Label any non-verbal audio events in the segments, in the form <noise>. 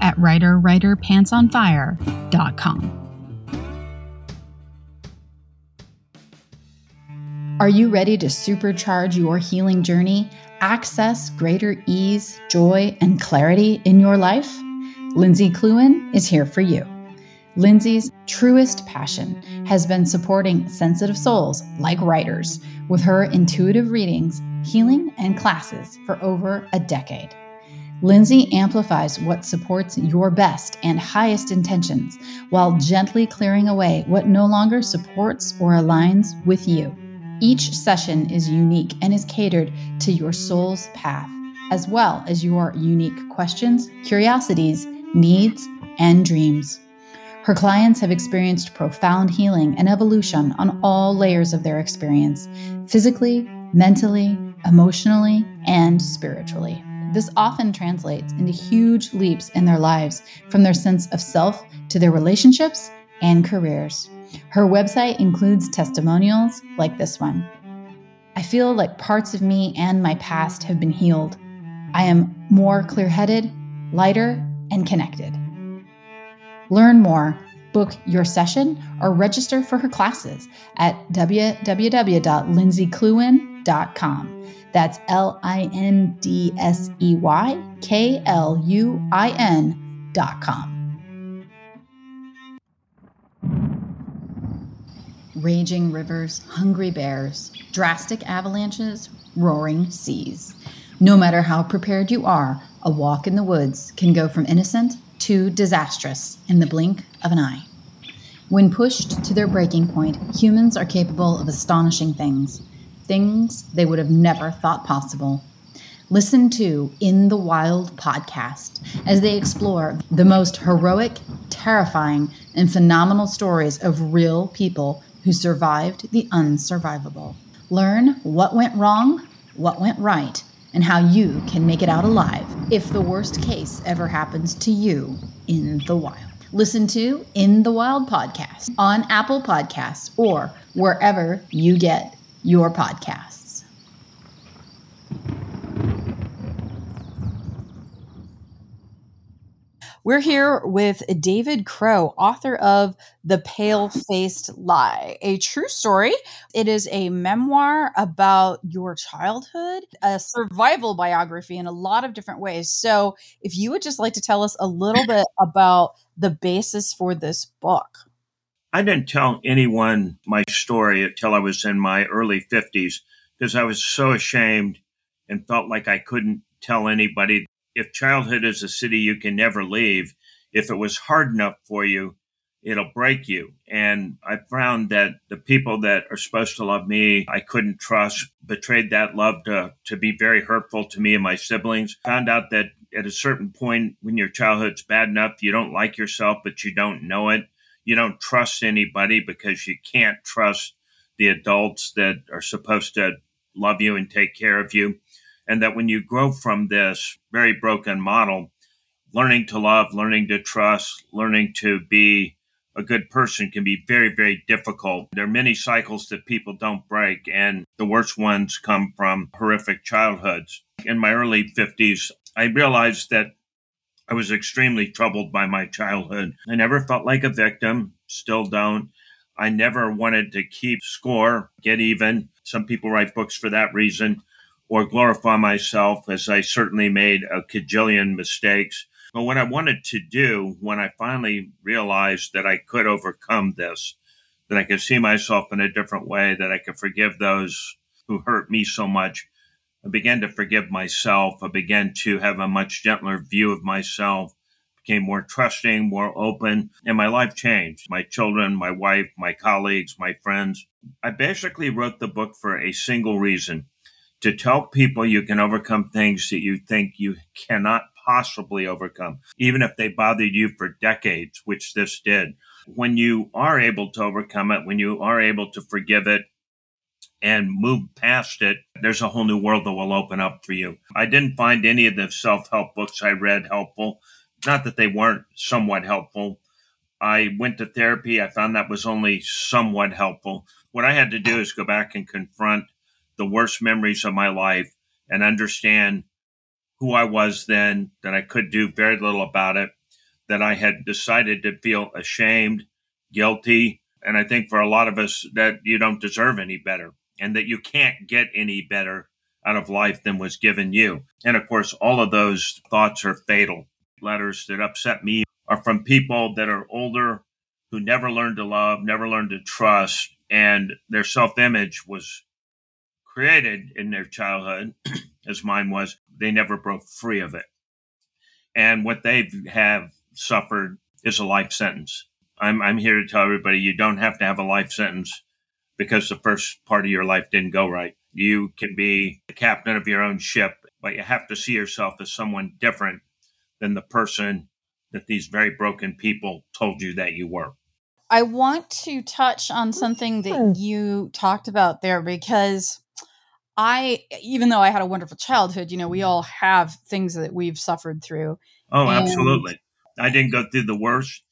at writerwriterpantsonfire.com. Are you ready to supercharge your healing journey, access greater ease, joy, and clarity in your life? Lindsey Kluin is here for you. Lindsey's truest passion has been supporting sensitive souls like writers with her intuitive readings, healing, and classes for over a decade. Lindsey amplifies what supports your best and highest intentions while gently clearing away what no longer supports or aligns with you. Each session is unique and is catered to your soul's path, as well as your unique questions, curiosities, needs, and dreams. Her clients have experienced profound healing and evolution on all layers of their experience physically, mentally, emotionally, and spiritually. This often translates into huge leaps in their lives, from their sense of self to their relationships and careers. Her website includes testimonials like this one. I feel like parts of me and my past have been healed. I am more clear headed, lighter, and connected. Learn more, book your session, or register for her classes at www.lindseykluin.com. That's L I N D S E Y K L U I N.com. Raging rivers, hungry bears, drastic avalanches, roaring seas. No matter how prepared you are, a walk in the woods can go from innocent to disastrous in the blink of an eye. When pushed to their breaking point, humans are capable of astonishing things, things they would have never thought possible. Listen to In the Wild podcast as they explore the most heroic, terrifying, and phenomenal stories of real people who survived the unsurvivable. Learn what went wrong, what went right, and how you can make it out alive if the worst case ever happens to you in the wild. Listen to In the Wild podcast on Apple Podcasts or wherever you get your podcasts. We're here with David Crow, author of The Pale Faced Lie, a true story. It is a memoir about your childhood, a survival biography in a lot of different ways. So, if you would just like to tell us a little bit about the basis for this book. I didn't tell anyone my story until I was in my early 50s because I was so ashamed and felt like I couldn't tell anybody if childhood is a city you can never leave, if it was hard enough for you, it'll break you. And I found that the people that are supposed to love me, I couldn't trust, betrayed that love to, to be very hurtful to me and my siblings. Found out that at a certain point when your childhood's bad enough, you don't like yourself, but you don't know it. You don't trust anybody because you can't trust the adults that are supposed to love you and take care of you and that when you grow from this very broken model, learning to love, learning to trust, learning to be a good person can be very, very difficult. There are many cycles that people don't break, and the worst ones come from horrific childhoods. In my early 50s, I realized that I was extremely troubled by my childhood. I never felt like a victim, still don't. I never wanted to keep score, get even. Some people write books for that reason or glorify myself, as I certainly made a cajillion mistakes. But what I wanted to do when I finally realized that I could overcome this, that I could see myself in a different way, that I could forgive those who hurt me so much, I began to forgive myself. I began to have a much gentler view of myself, became more trusting, more open, and my life changed. My children, my wife, my colleagues, my friends. I basically wrote the book for a single reason to tell people you can overcome things that you think you cannot possibly overcome, even if they bothered you for decades, which this did. When you are able to overcome it, when you are able to forgive it, and move past it, there's a whole new world that will open up for you. I didn't find any of the self help books I read helpful. Not that they weren't somewhat helpful. I went to therapy. I found that was only somewhat helpful. What I had to do is go back and confront the worst memories of my life and understand who I was then, that I could do very little about it, that I had decided to feel ashamed, guilty. And I think for a lot of us, that you don't deserve any better and that you can't get any better out of life than was given you. And of course, all of those thoughts are fatal. Letters that upset me are from people that are older who never learned to love, never learned to trust, and their self image was created in their childhood, <clears throat> as mine was. They never broke free of it. And what they have suffered is a life sentence. I'm, I'm here to tell everybody you don't have to have a life sentence because the first part of your life didn't go right. You can be the captain of your own ship, but you have to see yourself as someone different than the person that these very broken people told you that you were. I want to touch on something that hmm. you talked about there because I, even though I had a wonderful childhood, you know, we all have things that we've suffered through. Oh, and absolutely. I didn't go through the worst,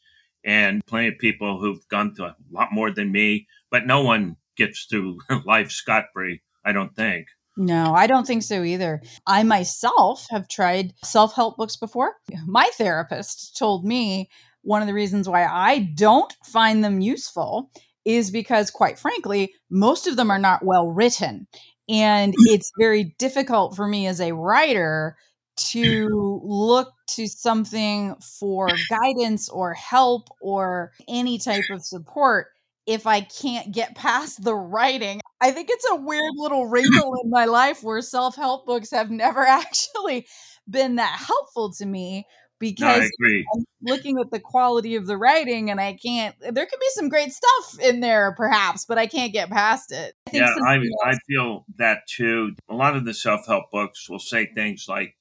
and plenty of people who've gone through a lot more than me, but no one gets through <laughs> life scot free, I don't think. No, I don't think so either. I myself have tried self help books before. My therapist told me one of the reasons why I don't find them useful is because, quite frankly, most of them are not well written. And <laughs> it's very difficult for me as a writer to look to something for guidance or help or any type of support if I can't get past the writing. I think it's a weird <laughs> little wrinkle in my life where self help books have <laughs> never actually been that helpful to me because no, I'm looking at the quality of the writing and I can't there could be some great stuff in there perhaps but I can't get past it. I yeah, I I feel that too. A lot of the self-help books will say things like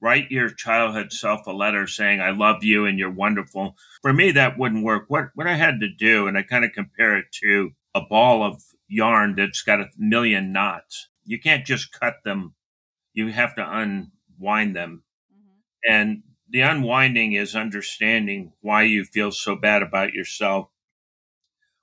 write your childhood self a letter saying I love you and you're wonderful. For me that wouldn't work. What what I had to do and I kind of compare it to a ball of yarn that's got a million knots. You can't just cut them. You have to unwind them. Mm-hmm. And the unwinding is understanding why you feel so bad about yourself,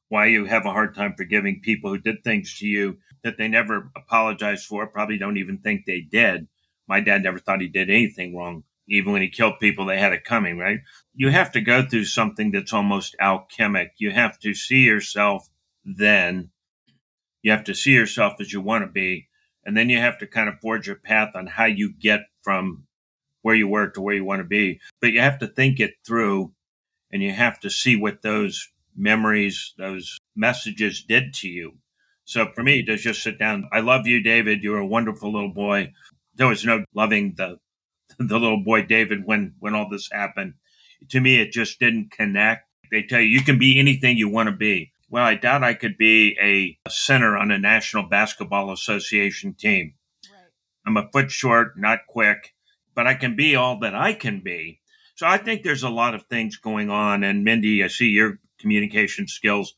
why you have a hard time forgiving people who did things to you that they never apologized for, probably don't even think they did. My dad never thought he did anything wrong. Even when he killed people, they had it coming, right? You have to go through something that's almost alchemic. You have to see yourself then. You have to see yourself as you want to be. And then you have to kind of forge a path on how you get from where you were to where you want to be. But you have to think it through and you have to see what those memories, those messages did to you. So for me to just sit down, I love you, David. You're a wonderful little boy. There was no loving the <laughs> the little boy David when when all this happened. To me, it just didn't connect. They tell you you can be anything you want to be. Well, I doubt I could be a, a center on a National Basketball Association team. Right. I'm a foot short, not quick but I can be all that I can be. So I think there's a lot of things going on. And Mindy, I see your communication skills.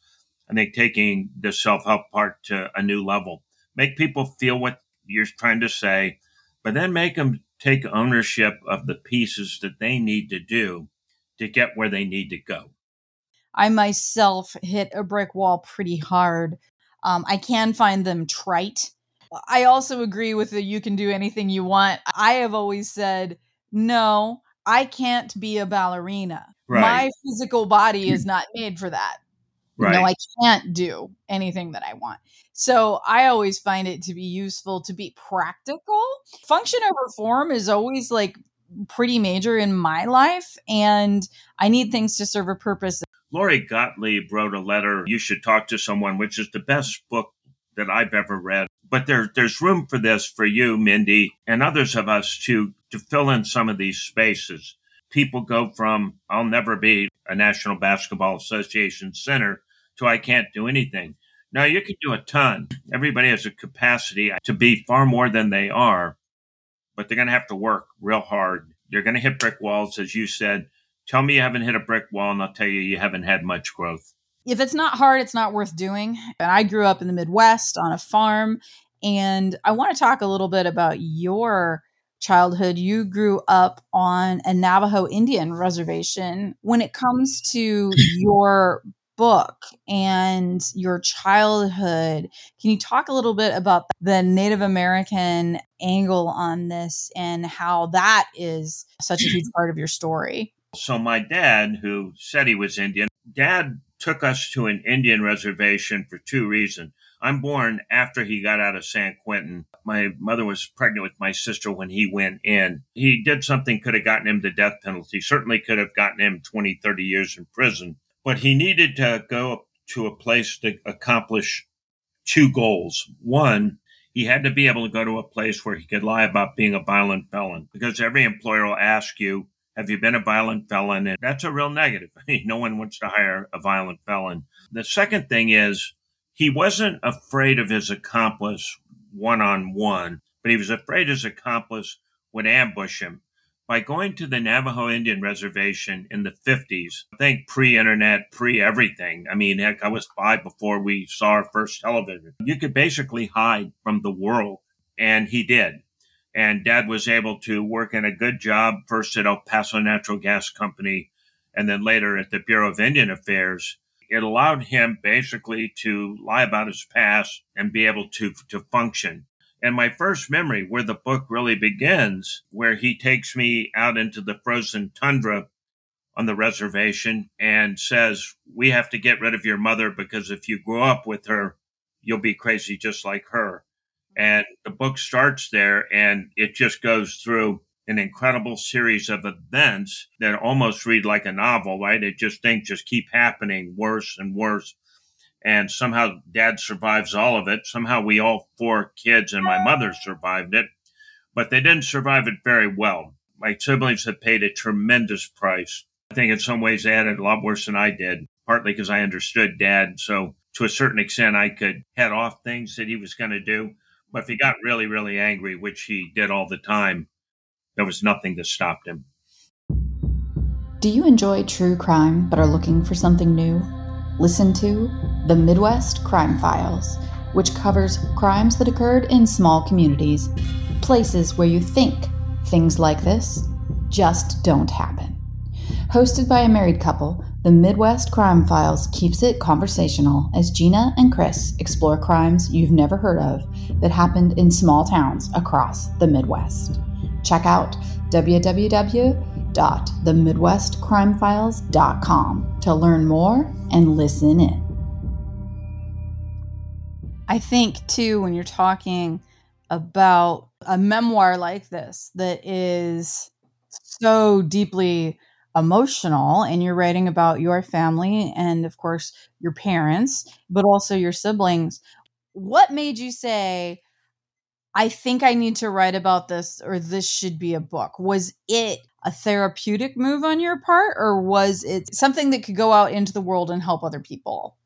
I think taking the self help part to a new level, make people feel what you're trying to say, but then make them take ownership of the pieces that they need to do to get where they need to go. I myself hit a brick wall pretty hard. Um, I can find them trite I also agree with the you can do anything you want. I have always said, no, I can't be a ballerina. Right. My physical body is <clears throat> not made for that. Right. No, I can't do anything that I want. So I always find it to be useful to be practical. Function over form is always like pretty major in my life, and I need things to serve a purpose. Lori Gottlieb wrote a letter, You Should Talk to Someone, which is the best book that I've ever read. But there, there's room for this for you, Mindy, and others of us to, to fill in some of these spaces. People go from, I'll never be a National Basketball Association center to I can't do anything. Now, you can do a ton. Everybody has a capacity to be far more than they are, but they're going to have to work real hard You're going to hit brick walls, as you said. Tell me you haven't hit a brick wall, and I'll tell you you haven't had much growth. If it's not hard, it's not worth doing. And I grew up in the Midwest on a farm. And I want to talk a little bit about your childhood. You grew up on a Navajo Indian reservation. When it comes to <laughs> your book and your childhood, can you talk a little bit about the Native American angle on this and how that is such a huge <clears throat> part of your story? So, my dad, who said he was Indian, dad took us to an Indian reservation for two reasons. I'm born after he got out of San Quentin. My mother was pregnant with my sister when he went in. He did something could have gotten him the death penalty, certainly could have gotten him 20, 30 years in prison. But he needed to go to a place to accomplish two goals. One, he had to be able to go to a place where he could lie about being a violent felon because every employer will ask you, have you been a violent felon? And that's a real negative. <laughs> no one wants to hire a violent felon. The second thing is he wasn't afraid of his accomplice one on one, but he was afraid his accomplice would ambush him. By going to the Navajo Indian Reservation in the 50s, I think pre internet, pre everything. I mean, heck, I was five before we saw our first television. You could basically hide from the world, and he did. And dad was able to work in a good job, first at El Paso Natural Gas Company, and then later at the Bureau of Indian Affairs. It allowed him basically to lie about his past and be able to, to function. And my first memory, where the book really begins, where he takes me out into the frozen tundra on the reservation and says, We have to get rid of your mother because if you grow up with her, you'll be crazy just like her. And the book starts there and it just goes through an incredible series of events that almost read like a novel, right? It just things just keep happening worse and worse. And somehow dad survives all of it. Somehow we all four kids and my mother survived it, but they didn't survive it very well. My siblings have paid a tremendous price. I think in some ways they had it a lot worse than I did, partly because I understood dad. So to a certain extent, I could head off things that he was going to do. But if he got really, really angry, which he did all the time, there was nothing that stopped him. Do you enjoy true crime but are looking for something new? Listen to The Midwest Crime Files, which covers crimes that occurred in small communities, places where you think things like this just don't happen. Hosted by a married couple, the Midwest Crime Files keeps it conversational as Gina and Chris explore crimes you've never heard of that happened in small towns across the Midwest. Check out www.themidwestcrimefiles.com to learn more and listen in. I think, too, when you're talking about a memoir like this that is so deeply emotional and you're writing about your family and of course your parents but also your siblings what made you say i think i need to write about this or this should be a book was it a therapeutic move on your part or was it something that could go out into the world and help other people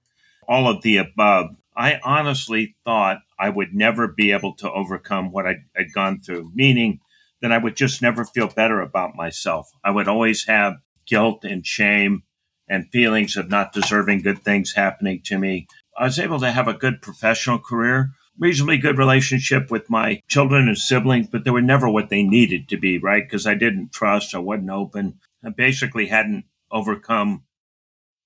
all of the above i honestly thought i would never be able to overcome what i'd, I'd gone through meaning that I would just never feel better about myself. I would always have guilt and shame and feelings of not deserving good things happening to me. I was able to have a good professional career, reasonably good relationship with my children and siblings, but they were never what they needed to be, right? Because I didn't trust, I wasn't open. I basically hadn't overcome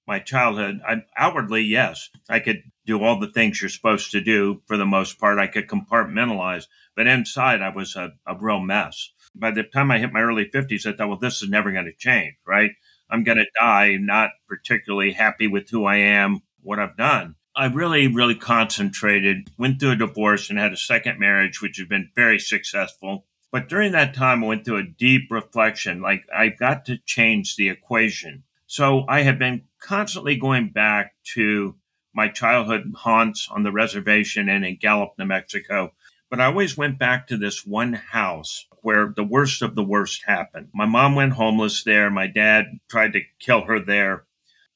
my childhood. I, outwardly, yes, I could do all the things you're supposed to do for the most part. I could compartmentalize, but inside I was a, a real mess. By the time I hit my early 50s, I thought, well, this is never going to change, right? I'm going to die not particularly happy with who I am, what I've done. I really, really concentrated, went through a divorce and had a second marriage, which has been very successful. But during that time, I went through a deep reflection like, I've got to change the equation. So I have been constantly going back to my childhood haunts on the reservation and in Gallup, New Mexico. But I always went back to this one house where the worst of the worst happened. My mom went homeless there. My dad tried to kill her there.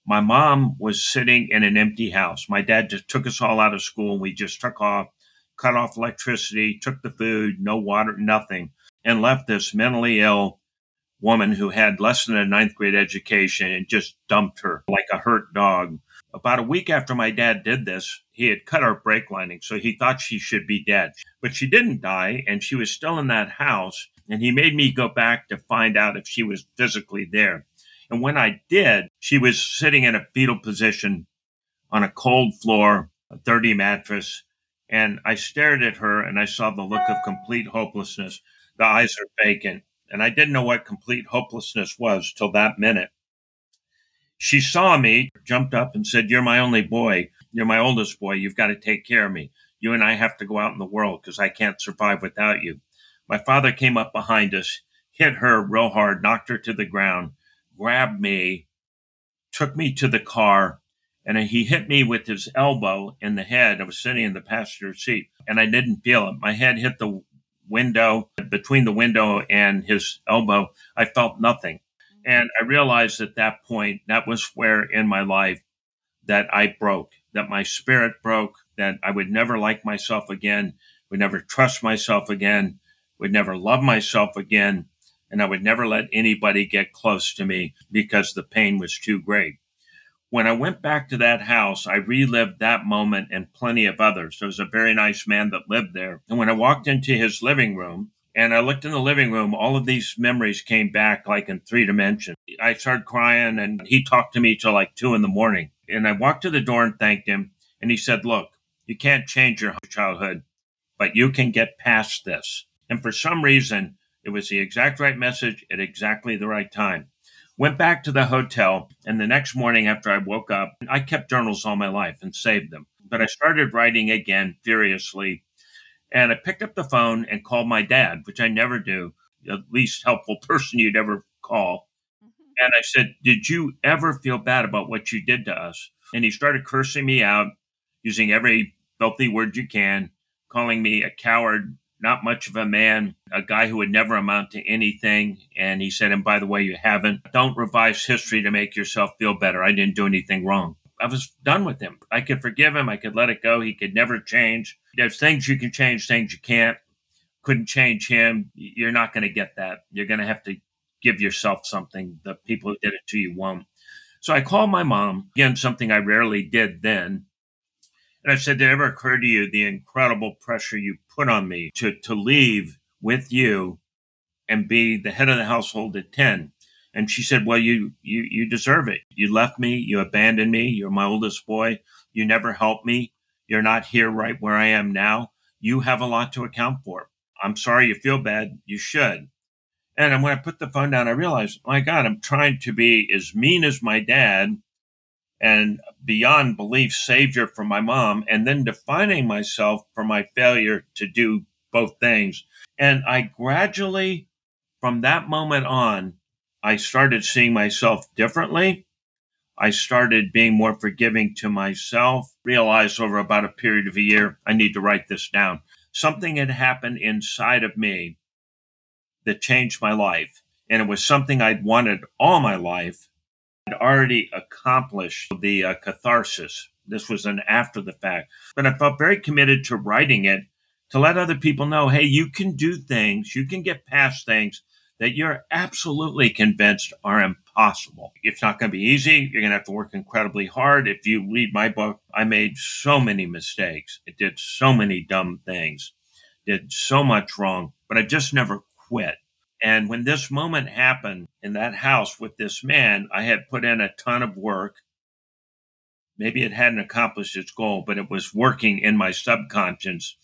My mom was sitting in an empty house. My dad just took us all out of school and we just took off, cut off electricity, took the food, no water, nothing, and left this mentally ill, woman who had less than a ninth grade education and just dumped her like a hurt dog. About a week after my dad did this, he had cut our brake lining, so he thought she should be dead. But she didn't die, and she was still in that house. And he made me go back to find out if she was physically there. And when I did, she was sitting in a fetal position on a cold floor, a dirty mattress. And I stared at her and I saw the look of complete hopelessness. The eyes are vacant. And I didn't know what complete hopelessness was till that minute. She saw me, jumped up and said, You're my only boy. You're my oldest boy. You've got to take care of me. You and I have to go out in the world because I can't survive without you. My father came up behind us, hit her real hard, knocked her to the ground, grabbed me, took me to the car, and he hit me with his elbow in the head. I was sitting in the passenger seat and I didn't feel it. My head hit the window, between the window and his elbow. I felt nothing. And I realized at that point, that was where in my life that I broke, that my spirit broke, that I would never like myself again, would never trust myself again, would never love myself again, and I would never let anybody get close to me because the pain was too great. When I went back to that house, I relived that moment and plenty of others. There was a very nice man that lived there. And when I walked into his living room and I looked in the living room, all of these memories came back like in three dimensions. I started crying and he talked to me till like two in the morning. And I walked to the door and thanked him. And he said, Look, you can't change your childhood, but you can get past this. And for some reason, it was the exact right message at exactly the right time. Went back to the hotel, and the next morning after I woke up, I kept journals all my life and saved them. But I started writing again furiously, and I picked up the phone and called my dad, which I never do, the least helpful <laughs> person you'd ever call. Mm-hmm. And I said, Did you ever feel bad about what you did to us? And he started cursing me out, using every filthy word you can, calling me a coward, not much of a man, a guy who would never amount to anything. And he said, and by the way, you haven't. Don't revise history to make yourself feel better. I didn't do anything wrong. I was done with him. I could forgive him. I could let it go. He could never change. There's things you can change, things you can't. Couldn't change him. You're not going to get that. You're going to have to give yourself something. The people who did it to you won't. So I called my mom, again, something I rarely did then. And I said, Did it ever occur to you the incredible pressure you put on me to, to leave with you and be the head of the household at 10? And she said, Well, you, you, you deserve it. You left me. You abandoned me. You're my oldest boy. You never helped me. You're not here right where I am now. You have a lot to account for. I'm sorry you feel bad. You should. And when I put the phone down, I realized, my God, I'm trying to be as mean as my dad and beyond belief savior for my mom and then defining myself for my failure to do both things. And i gradually from that moment on i started seeing myself differently. I started being more forgiving to myself realized over about a period of a year i need to write this down. Something had happened inside of me that changed my life and it was something i'd wanted all my life already accomplished the uh, catharsis. This was an after the fact, but I felt very committed to writing it to let other people know, hey, you can do things, you can get past things that you're absolutely convinced are impossible. It's not going to be easy. You're going to have to work incredibly hard. If you read my book, I made so many mistakes. It did so many dumb things, did so much wrong, but I just never quit. And when this moment happened in that house with this man, I had put in a ton of work. Maybe it hadn't accomplished its goal, but it was working in my subconscious.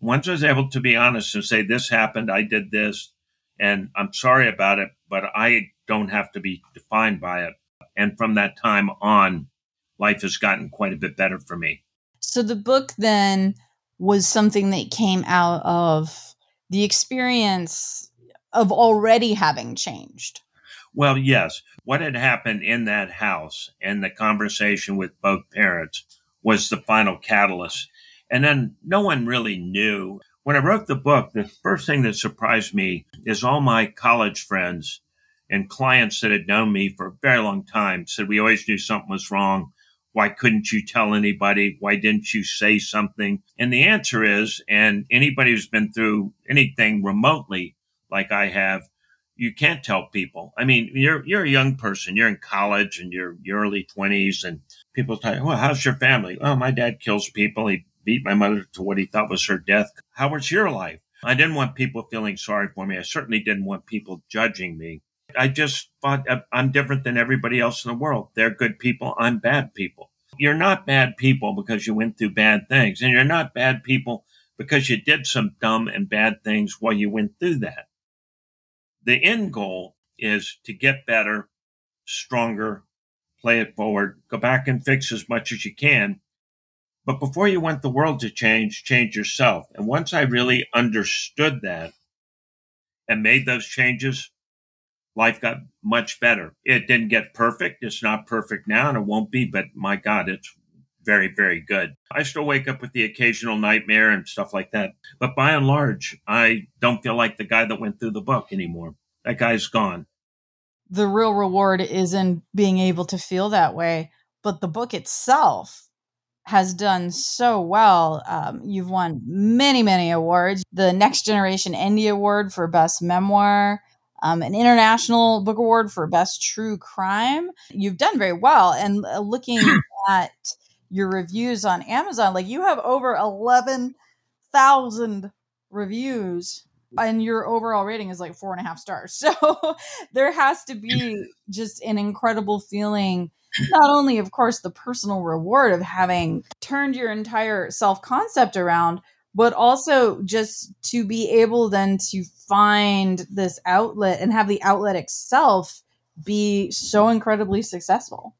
Once I was able to be honest and say, This happened, I did this, and I'm sorry about it, but I don't have to be defined by it. And from that time on, life has gotten quite a bit better for me. So the book then was something that came out of the experience of already having changed. Well, yes. What had happened in that house and the conversation with both parents was the final catalyst. And then no one really knew. When I wrote the book, the first thing that surprised me is all my college friends and clients that had known me for a very long time said we always knew something was wrong. Why couldn't you tell anybody? Why didn't you say something? And the answer is, and anybody who's been through anything remotely like I have, you can't tell people. I mean, you're you're a young person. You're in college and you're your early twenties, and people tell you, "Well, how's your family?" Oh, my dad kills people. He beat my mother to what he thought was her death. How was your life? I didn't want people feeling sorry for me. I certainly didn't want people judging me. I just thought uh, I'm different than everybody else in the world. They're good people. I'm bad people. You're not bad people because you went through bad things, and you're not bad people because you did some dumb and bad things while you went through that. The end goal is to get better, stronger, play it forward, go back and fix as much as you can. But before you want the world to change, change yourself. And once I really understood that and made those changes, life got much better. It didn't get perfect. It's not perfect now and it won't be, but my God, it's very, very good. I still wake up with the occasional nightmare and stuff like that. But by and large, I don't feel like the guy that went through the book anymore. That guy's gone. The real reward is in being able to feel that way. But the book itself has done so well. Um, you've won many, many awards. The Next Generation Indie Award for Best Memoir, um, an International Book Award for Best True Crime. You've done very well. And uh, looking <clears throat> at your reviews on Amazon. Like you have over 11,000 reviews and your overall rating is like four and a half stars. <laughs> So there has to be just an incredible feeling, not only, of course, the personal reward of having turned your entire self concept around, but also just to be able then to find this outlet and have the outlet itself be so incredibly successful.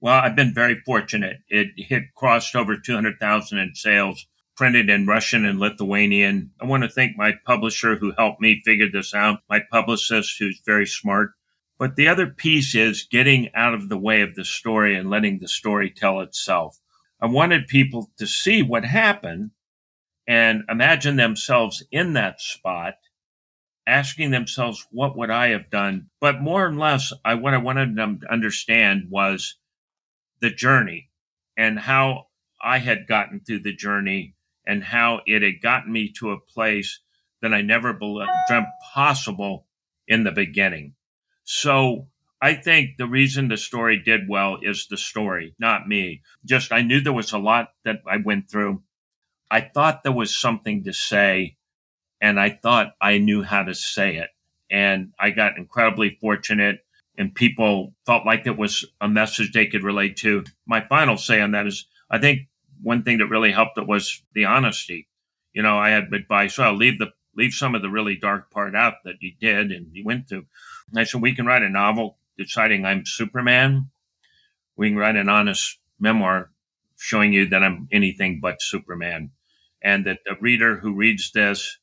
Well, I've been very fortunate. It hit crossed over 200,000 in sales, printed in Russian and Lithuanian. I want to thank my publisher who helped me figure this out, my publicist who's very smart. But the other piece is getting out of the way of the story and letting the story tell itself. I wanted people to see what happened and imagine themselves in that spot, asking themselves, what would I have done? But more or less, I, what I wanted them to understand was the journey and how I had gotten through the journey and how it had gotten me to a place that I never dreamt possible in the beginning. So I think the reason the story did well is the story, not me. Just I knew there was a lot that I went through. I thought there was something to say and I thought I knew how to say it. And I got incredibly fortunate and people felt like it was a message they could relate to. My final say on that is I think one thing that really helped it was the honesty. You know, I had advice, well, leave the leave some of the really dark part out that you did and you went through. And I said, we can write a novel deciding I'm Superman. We can write an honest memoir showing you that I'm anything but Superman. And that the reader who reads this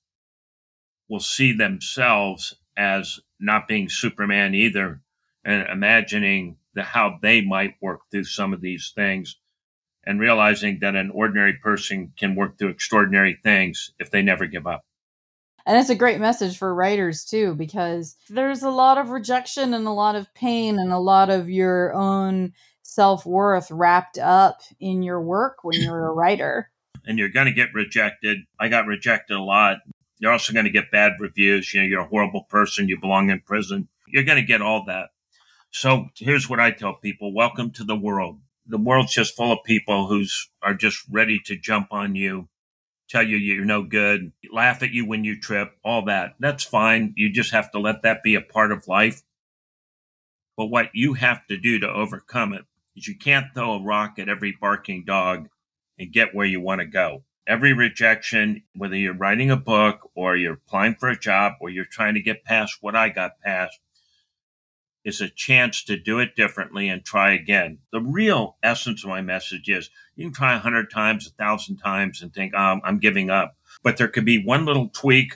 will see themselves as not being Superman either, and imagining the how they might work through some of these things and realizing that an ordinary person can work through extraordinary things if they never give up. And it's a great message for writers too, because there's a lot of rejection and a lot of pain and a lot of your own self worth wrapped up in your work when you're a writer. And you're going to get rejected. I got rejected a lot. You're also going to get bad reviews. You know, you're a horrible person. You belong in prison. You're going to get all that. So here's what I tell people. Welcome to the world. The world's just full of people who are just ready to jump on you, tell you you're no good, laugh at you when you trip, all that. That's fine. You just have to let that be a part of life. But what you have to do to overcome it is you can't throw a rock at every barking dog and get where you want to go. Every rejection, whether you're writing a book or you're applying for a job or you're trying to get past what I got past, is a chance to do it differently and try again. The real essence of my message is you can try a hundred times, a thousand times and think, oh, I'm giving up. But there could be one little tweak,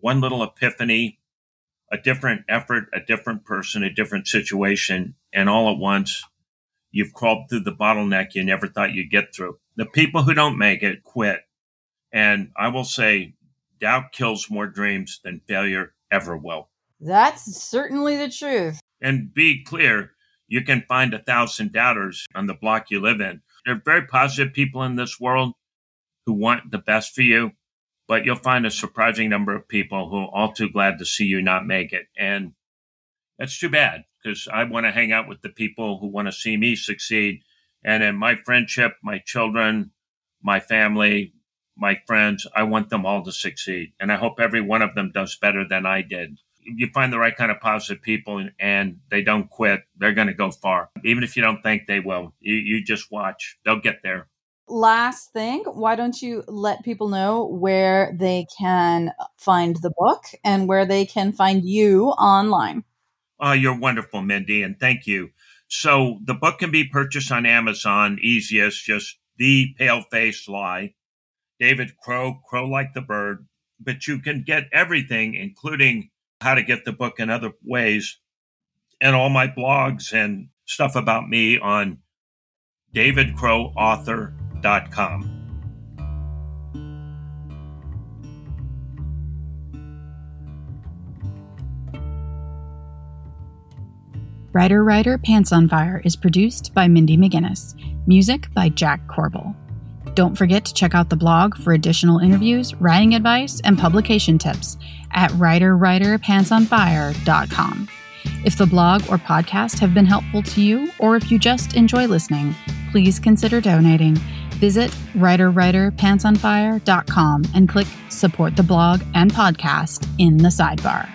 one little epiphany, a different effort, a different person, a different situation. And all at once, you've crawled through the bottleneck you never thought you'd get through. The people who don't make it quit. And I will say, doubt kills more dreams than failure ever will. That's certainly the truth. And be clear, you can find a thousand doubters on the block you live in. There are very positive people in this world who want the best for you. but you'll find a surprising number of people who are all too glad to see you not make it. And that's too bad because I want to hang out with the people who want to see me succeed. And in my friendship, my children, my family, my friends, I want them all to succeed. And I hope every one of them does better than I did. You find the right kind of positive people and they don't quit, they're going to go far. Even if you don't think they will, you, you just watch, they'll get there. Last thing, why don't you let people know where they can find the book and where they can find you online? Oh, you're wonderful, Mindy, and thank you. So the book can be purchased on Amazon, easiest, just The Pale Face Lie. David Crow, Crow Like the Bird. But you can get everything, including how to get the book in other ways, and all my blogs and stuff about me on davidcrowauthor.com. Writer Writer Pants on Fire is produced by Mindy McGinnis. Music by Jack Corbel. Don't forget to check out the blog for additional interviews, writing advice, and publication tips at writerwriterpantsonfire.com. If the blog or podcast have been helpful to you, or if you just enjoy listening, please consider donating. Visit writerwriterpantsonfire.com and click support the blog and podcast in the sidebar.